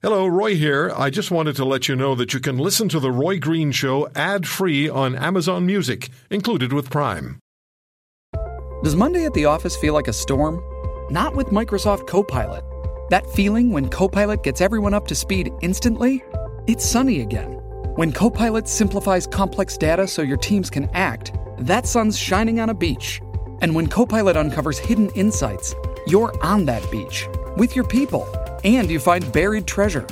Hello, Roy here. I just wanted to let you know that you can listen to The Roy Green Show ad free on Amazon Music, included with Prime. Does Monday at the office feel like a storm? Not with Microsoft Copilot. That feeling when Copilot gets everyone up to speed instantly? It's sunny again. When Copilot simplifies complex data so your teams can act, that sun's shining on a beach. And when Copilot uncovers hidden insights, you're on that beach with your people and you find buried treasure.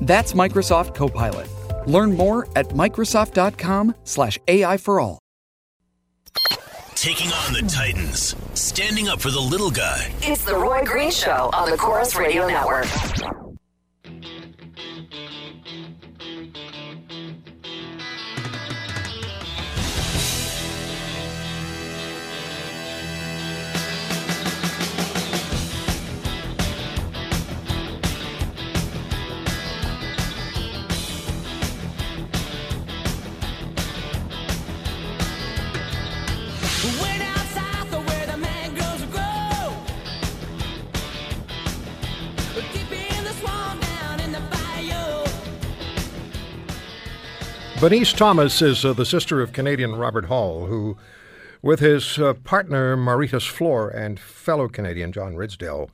That's Microsoft Copilot. Learn more at Microsoft.com/slash AI for all. Taking on the Titans, standing up for the little guy. It's the Roy Green Show on the Corus Radio Network. Bernice Thomas is uh, the sister of Canadian Robert Hall, who, with his uh, partner Marites Flor and fellow Canadian John Ridsdale,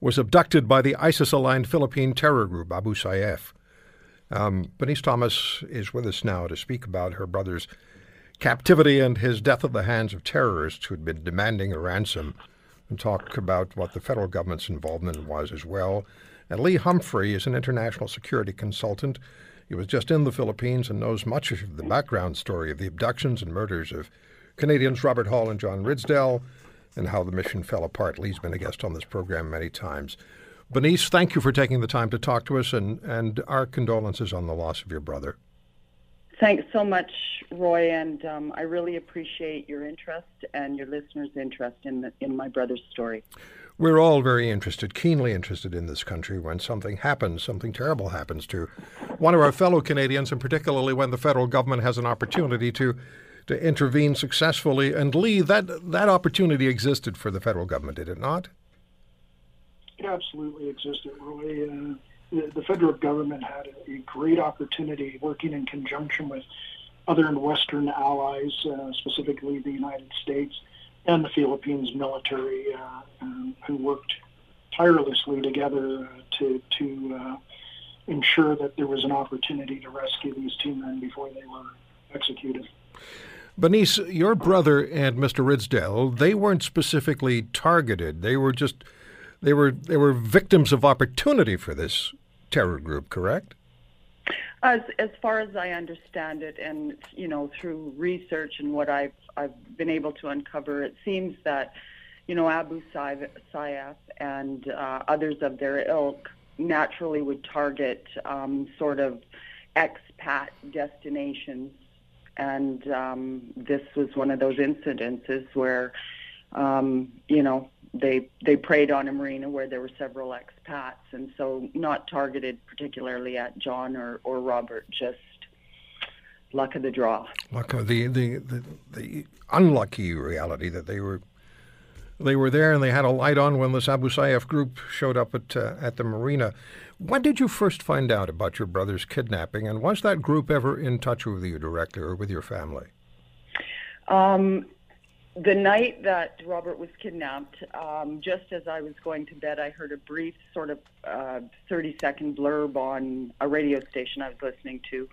was abducted by the ISIS aligned Philippine terror group Abu Sayyaf. Um, Bernice Thomas is with us now to speak about her brother's captivity and his death at the hands of terrorists who had been demanding a ransom, and talk about what the federal government's involvement was as well. And Lee Humphrey is an international security consultant. He was just in the Philippines and knows much of the background story of the abductions and murders of Canadians Robert Hall and John Ridsdale and how the mission fell apart. Lee's been a guest on this program many times. Bernice, thank you for taking the time to talk to us and, and our condolences on the loss of your brother. Thanks so much, Roy, and um, I really appreciate your interest and your listeners' interest in the, in my brother's story. We're all very interested, keenly interested in this country when something happens, something terrible happens to one of our fellow Canadians, and particularly when the federal government has an opportunity to to intervene successfully. And Lee, that that opportunity existed for the federal government, did it not? It absolutely existed, Roy. Uh, the, the federal government had a, a great opportunity working in conjunction with other Western allies, uh, specifically the United States and the Philippines military, uh, um, who worked tirelessly together uh, to to uh, ensure that there was an opportunity to rescue these two men before they were executed. Bernice, your brother and Mr. Ridsdale, they weren't specifically targeted. They were just they were they were victims of opportunity for this terror group, correct? As as far as I understand it, and you know through research and what I've I've been able to uncover, it seems that you know Abu Sayyaf and uh, others of their ilk naturally would target um, sort of expat destinations, and um, this was one of those incidences where um, you know they they preyed on a marina where there were several expats, and so not targeted particularly at John or, or Robert, just luck of the draw. Luck of the, the, the, the unlucky reality that they were they were there and they had a light on when this Abu Sayyaf group showed up at uh, at the marina. When did you first find out about your brother's kidnapping, and was that group ever in touch with you directly or with your family? Um, the night that Robert was kidnapped, um, just as I was going to bed, I heard a brief sort of uh, 30 second blurb on a radio station I was listening to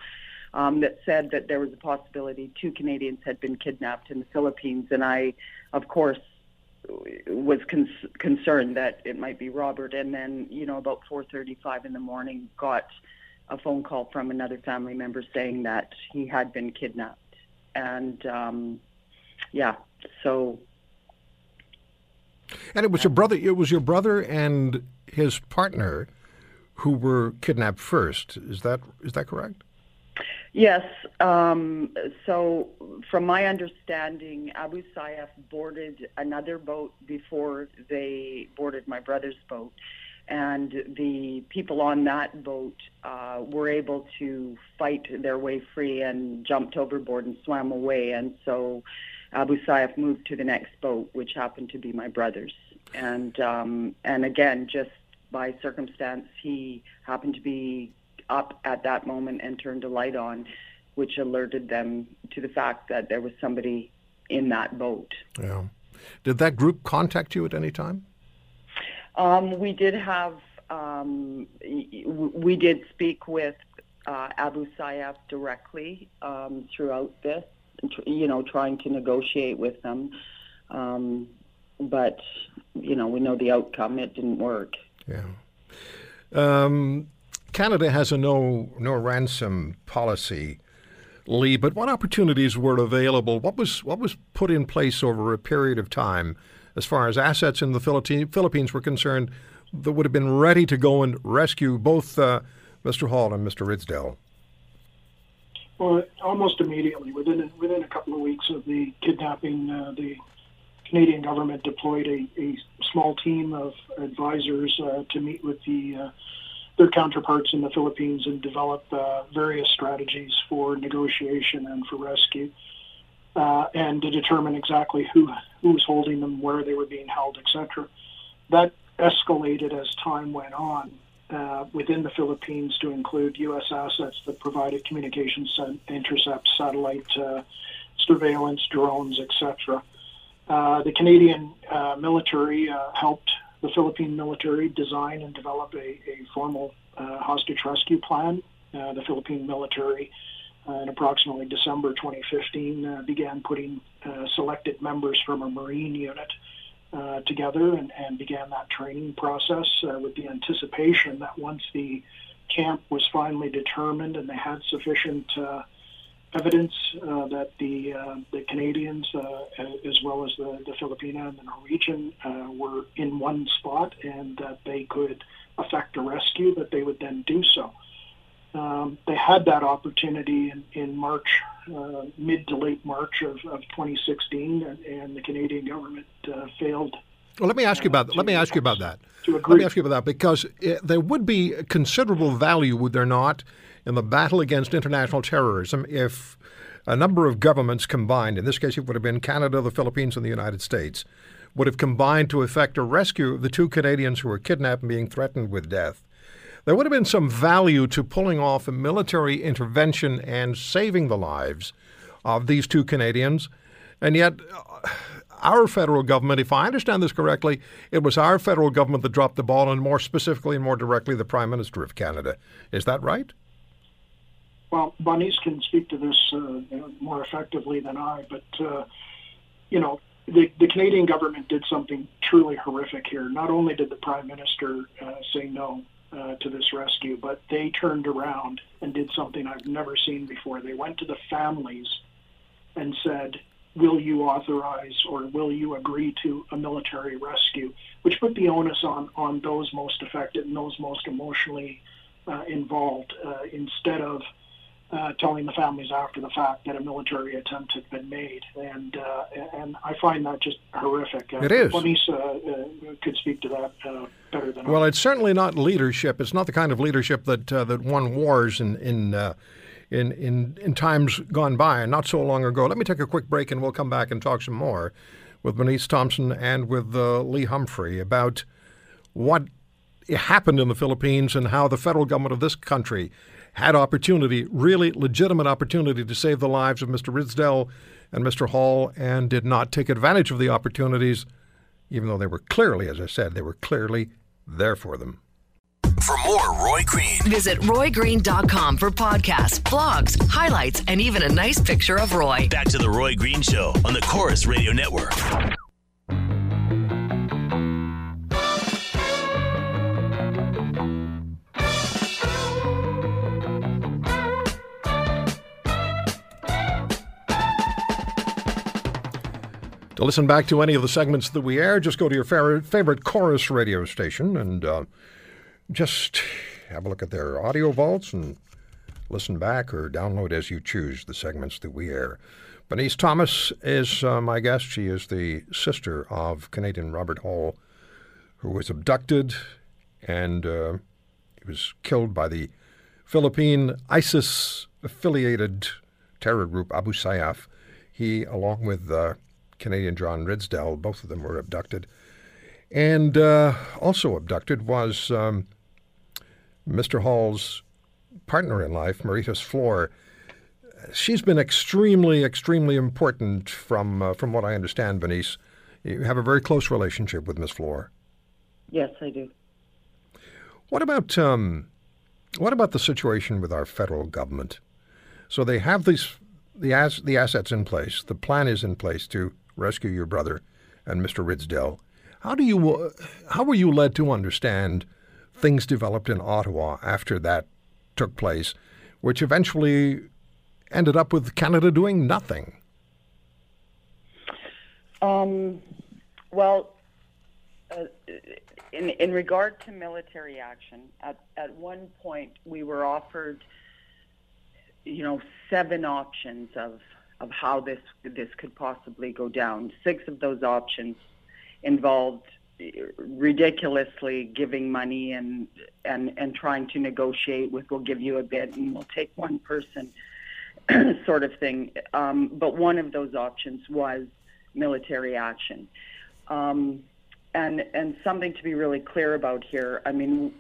um, that said that there was a possibility two Canadians had been kidnapped in the Philippines. And I, of course, was con- concerned that it might be Robert. And then, you know, about 4:35 in the morning, got a phone call from another family member saying that he had been kidnapped. And um, yeah, so And it was your brother. It was your brother and his partner who were kidnapped first. Is that is that correct? Yes. Um, so, from my understanding, Abu Sayyaf boarded another boat before they boarded my brother's boat. And the people on that boat uh, were able to fight their way free and jumped overboard and swam away. And so Abu Sayyaf moved to the next boat, which happened to be my brother's. And um, and again, just by circumstance, he happened to be up at that moment and turned a light on, which alerted them to the fact that there was somebody in that boat. Yeah. Did that group contact you at any time? Um, we did have, um, we did speak with uh, Abu Sayyaf directly um, throughout this, you know, trying to negotiate with them. Um, but, you know, we know the outcome. It didn't work. Yeah. Um, Canada has a no no ransom policy, Lee. But what opportunities were available? What was what was put in place over a period of time, as far as assets in the Philippines were concerned, that would have been ready to go and rescue both uh, Mr. Hall and Mr. Ridsdale. Well, almost immediately, within within a couple of weeks of the kidnapping, uh, the Canadian government deployed a, a small team of advisors uh, to meet with the uh, their counterparts in the Philippines and develop uh, various strategies for negotiation and for rescue, uh, and to determine exactly who who was holding them, where they were being held, etc. That escalated as time went on uh, within the Philippines to include U.S. assets that provided communications and intercept, satellite uh, surveillance, drones, etc. Uh, the Canadian uh, military uh, helped the Philippine military design and develop a, a formal uh, hostage rescue plan. The Philippine military, in approximately December 2015, uh, began putting selected members from a Marine unit uh, together and, and began that training process uh, with the anticipation that once the camp was finally determined and they had sufficient uh, evidence uh, that the uh, the Canadians, uh, as well as the, the Filipina and the Norwegian, were in one spot and that they could effect a rescue, that they would then do so. Um, they had that opportunity in, in March, uh, mid to late March of, of 2016, and, and the Canadian government uh, failed Well, let me ask you about let me ask you about that. Let me ask you about that because uh there would be considerable value, would there not, in the battle against international terrorism if a number of governments combined, in this case it would have been Canada, the Philippines, and the United States, would have combined to effect a rescue of the two Canadians who were kidnapped and being threatened with death. There would have been some value to pulling off a military intervention and saving the lives of these two Canadians. And yet, uh, our federal government, if I understand this correctly, it was our federal government that dropped the ball, and more specifically and more directly, the Prime Minister of Canada. Is that right? Well, Bonnice can speak to this uh, more effectively than I, but uh, you know, the, the Canadian government did something truly horrific here. Not only did the Prime Minister uh, say no uh, to this rescue, but they turned around and did something I've never seen before. They went to the families and said, "Will you authorize or will you agree to a military rescue?" Which put the onus on on those most affected and those most emotionally uh, involved, uh, instead of uh, telling the families after the fact that a military attempt had been made, and uh, and I find that just horrific. Uh, It is. Bonnice uh, uh, could speak to that uh, better than Well, I. it's certainly not leadership. It's not the kind of leadership that uh, that won wars in in, uh, in in in times gone by, and not so long ago. Let me take a quick break, and we'll come back and talk some more with Bernice Thompson and with uh, Lee Humphrey about what happened in the Philippines and how the federal government of this country had opportunity, really legitimate opportunity, to save the lives of Mr. Ridsdale and Mr. Hall, and did not take advantage of the opportunities, even though they were clearly, as I said, they were clearly there for them. For more Roy Green, Visit roygreen.com for podcasts, blogs, highlights, and even a nice picture of Roy. back to the Roy Green Show on the Corus Radio Network. To listen back to any of the segments that we air, just go to your favorite, Corus radio station and uh, just have a look at their audio vaults and listen back or download as you choose the segments that we air. Bernice Thomas is uh, my guest. She is the sister of Canadian Robert Hall, who was abducted and uh, he was killed by the Philippine ISIS affiliated terror group Abu Sayyaf. He, along with uh, Canadian John Ridsdale, both of them were abducted. And uh, also abducted was um, Mr. Hall's partner in life, Marites Flor. She's been extremely, extremely important from uh, from what I understand, Benice. You have a very close relationship with Miss Flor. Yes, I do. What about um, what about the situation with our federal government? So they have these the as, the assets in place. The plan is in place to rescue your brother and Mr. Ridsdale. How do you how were you led to understand things developed in Ottawa after that took place, which eventually ended up with Canada doing nothing? Um, well, uh, in in regard to military action, at at one point we were offered, you know, seven options of of how this this could possibly go down. Six of those options involved ridiculously giving money and and and trying to negotiate with we'll give you a bit and we'll take one person sort of thing. Um, but one of those options was military action. Um, and and something to be really clear about here. I mean,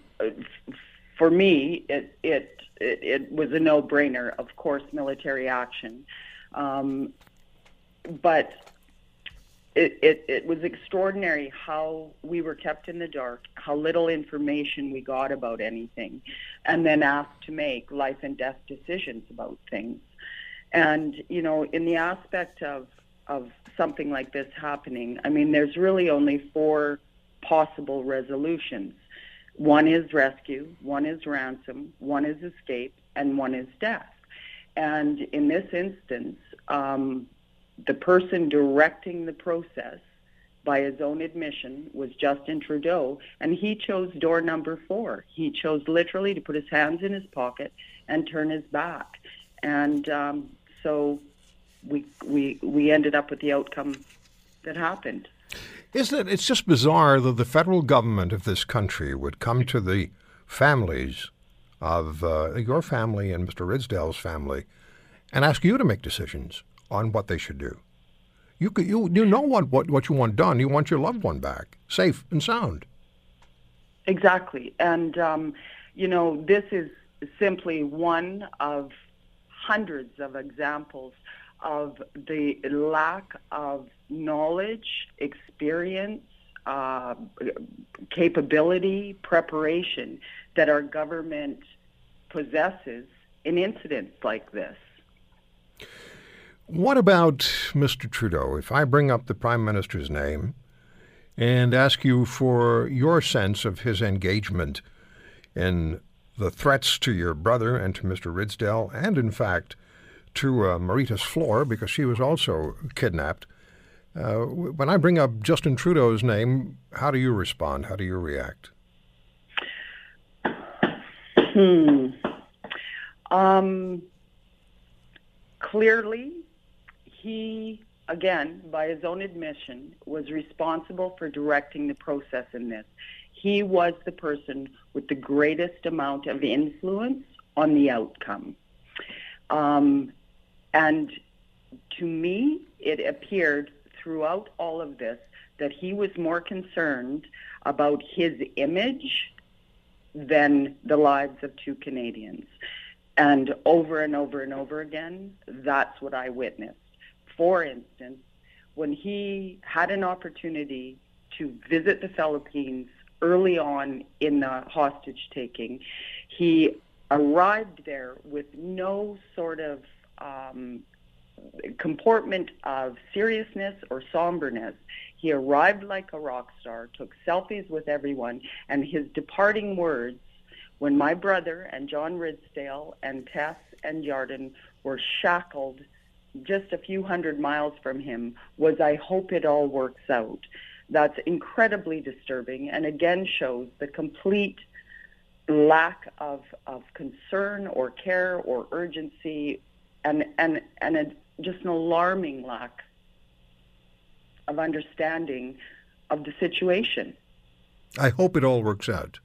for me, it it it, it was a no-brainer. Of course, military action, um, but it, it it was extraordinary how we were kept in the dark, how little information we got about anything, and then asked to make life and death decisions about things. And you know, in the aspect of of something like this happening, I mean, there's really only four possible resolutions. One is rescue, one is ransom, one is escape, and one is death. And in this instance, um, the person directing the process, by his own admission, was Justin Trudeau, and he chose door number four. He chose literally to put his hands in his pocket and turn his back. And um, so we we we ended up with the outcome that happened. Isn't it? It's just bizarre that the federal government of this country would come to the families of uh, your family and Mr. Ridsdale's family and ask you to make decisions on what they should do. You could, you you know what, what what you want done. You want your loved one back, safe and sound. Exactly, and um, you know this is simply one of hundreds of examples of the lack of knowledge, experience, uh, capability, preparation that our government possesses in incidents like this. What about Mr. Trudeau? If I bring up the Prime Minister's name and ask you for your sense of his engagement in the threats to your brother and to Mr. Ridsdale, and in fact to uh, Marites Flor, because she was also kidnapped. Uh, when I bring up Justin Trudeau's name, how do you respond? How do you react? Hmm. Um, clearly, he, again, by his own admission, was responsible for directing the process in this. He was the person with the greatest amount of influence on the outcome. Um, and to me, it appeared throughout all of this that he was more concerned about his image than the lives of two Canadians. And over and over and over again, that's what I witnessed. For instance, when he had an opportunity to visit the Philippines early on in the hostage taking, he arrived there with no sort of um, comportment of seriousness or somberness. He arrived like a rock star, took selfies with everyone, and his departing words when my brother and John Ridsdale and Tess and Kjartan were shackled just a few hundred miles from him was, I hope it all works out. That's incredibly disturbing and again shows the complete lack of, of concern or care or urgency and, and, and just an alarming lack of understanding of the situation. I hope it all works out.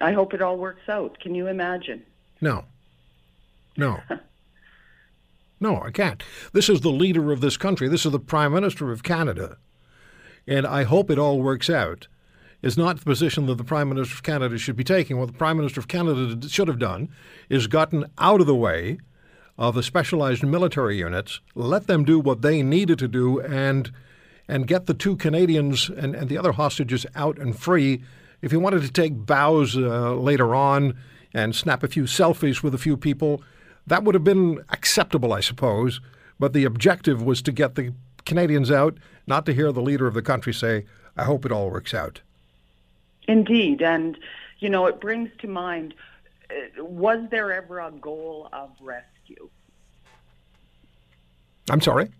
I hope it all works out. Can you imagine? No. No. no, I can't. This is the leader of this country. This is the Prime Minister of Canada. and I hope it all works out, is not the position that the Prime Minister of Canada should be taking. What the Prime Minister of Canada should have done is gotten out of the way of the specialized military units, let them do what they needed to do, and and get the two Canadians and, and the other hostages out and free. If he wanted to take bows uh, later on and snap a few selfies with a few people, that would have been acceptable, I suppose. But the objective was to get the Canadians out, not to hear the leader of the country say, I hope it all works out. Indeed, and you know, it brings to mind: uh, was there ever a goal of rescue? I'm sorry?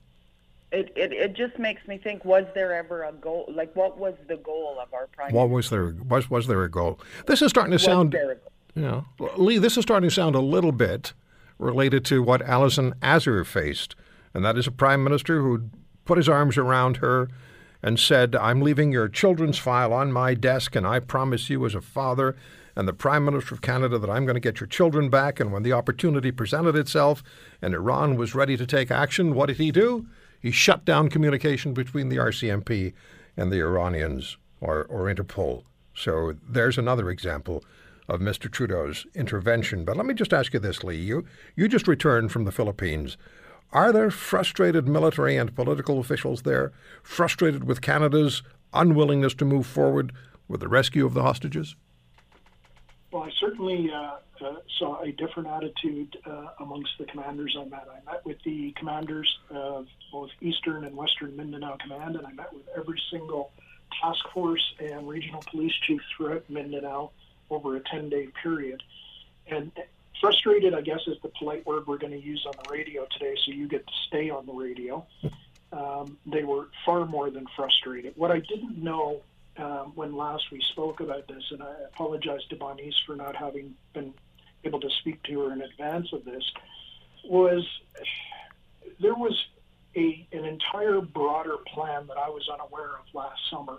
It, it it just makes me think: was there ever a goal? Like, what was the goal of our prime? What was there was was there a goal? This is starting to was sound there a goal? you know, Lee, this is starting to sound a little bit related to what Alison Azer faced, and that is a prime minister who put his arms around her and said, "I'm leaving your children's file on my desk, and I promise you, as a father and the prime minister of Canada, that I'm going to get your children back." And when the opportunity presented itself, and Iran was ready to take action, what did he do? He shut down communication between the RCMP and the Iranians or, or Interpol. So there's another example of Mr. Trudeau's intervention. But let me just ask you this, Lee. You, you just returned from the Philippines. Are there frustrated military and political officials there, frustrated with Canada's unwillingness to move forward with the rescue of the hostages? Well, I certainly uh, uh, saw a different attitude uh, amongst the commanders I met. I met with the commanders of both Eastern and Western Mindanao Command, and I met with every single task force and regional police chief throughout Mindanao over a 10 day period. And frustrated, I guess, is the polite word we're going to use on the radio today, so you get to stay on the radio. Um, they were far more than frustrated. What I didn't know um, when last we spoke about this, and I apologize to Bonise for not having been able to speak to her in advance of this, was there was a an entire broader plan that I was unaware of last summer.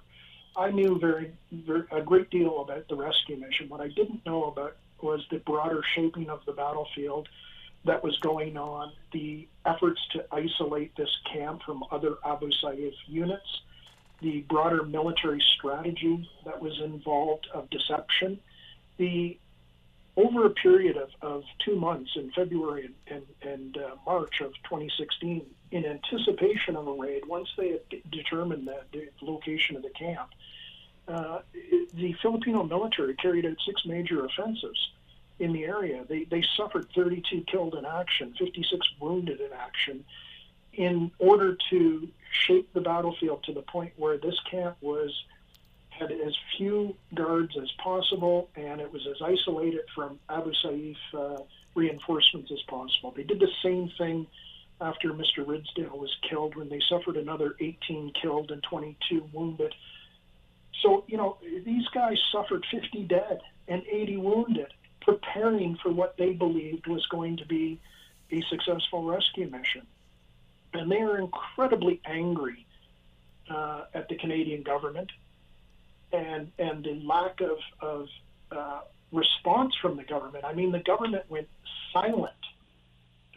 I knew very, very a great deal about the rescue mission. What I didn't know about was the broader shaping of the battlefield that was going on, the efforts to isolate this camp from other Abu Sayyaf units, the broader military strategy that was involved of deception, the over a period of, of two months in February and, and, uh, March of 2016, in anticipation of a raid, once they had de- determined the, the location of the camp, uh, the Filipino military carried out six major offensives in the area. They, they suffered 32 killed in action, 56 wounded in action, in order to shape the battlefield to the point where this camp was had as few guards as possible, and it was as isolated from Abu Sayyaf uh, reinforcements as possible. They did the same thing after Mr. Ridsdale was killed when they suffered another 18 killed and 22 wounded. So, you know, these guys suffered 50 dead and 80 wounded, preparing for what they believed was going to be a successful rescue mission. And they are incredibly angry uh, at the Canadian government and and the lack of of uh, response from the government. I mean, the government went silent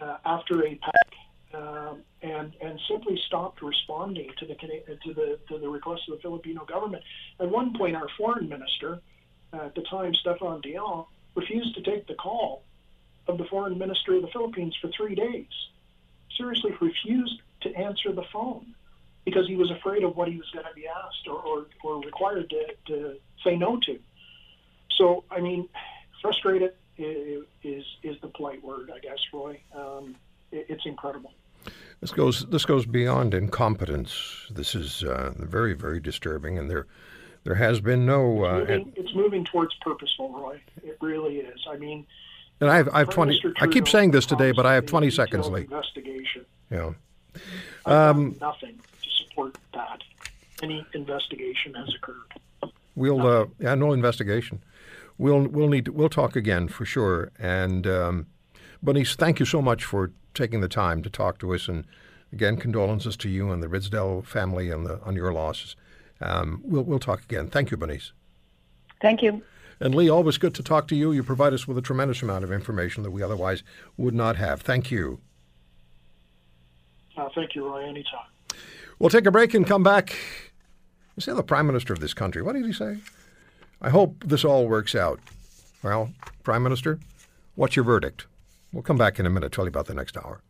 uh, after APEC um, and and simply stopped responding to the to the to the request of the Filipino government. At one point, our foreign minister uh, at the time, Stéphane Dion, refused to take the call of the foreign minister of the Philippines for three days. Seriously, refused to answer the phone because he was afraid of what he was going to be asked or, or, or required to, to say no to. So, I mean, frustrated is is the polite word, I guess, Roy. Um, it, it's incredible. This goes this goes beyond incompetence. This is uh, very very disturbing, and there there has been no. Uh, moving, it's moving towards purposeful, Roy. It really is. I mean, and I have I have twenty. Minister I keep saying this today, but I have twenty seconds left. Investigation. Yeah. I've Um, nothing to support that. Any investigation has occurred. We'll uh, yeah, no investigation. We'll we'll need to, we'll talk again for sure. And um, Bernice, thank you so much for taking the time to talk to us. And again, condolences to you and the Ridsdale family and the, on your losses. Um, we'll we'll talk again. Thank you, Bernice. Thank you. And Lee, always good to talk to you. You provide us with a tremendous amount of information that we otherwise would not have. Thank you. Uh, thank you, Roy. Anytime. We'll take a break and come back You say the Prime Minister of this country. What did he say? I hope this all works out. Well, Prime Minister, what's your verdict? We'll come back in a minute, tell you about the next hour.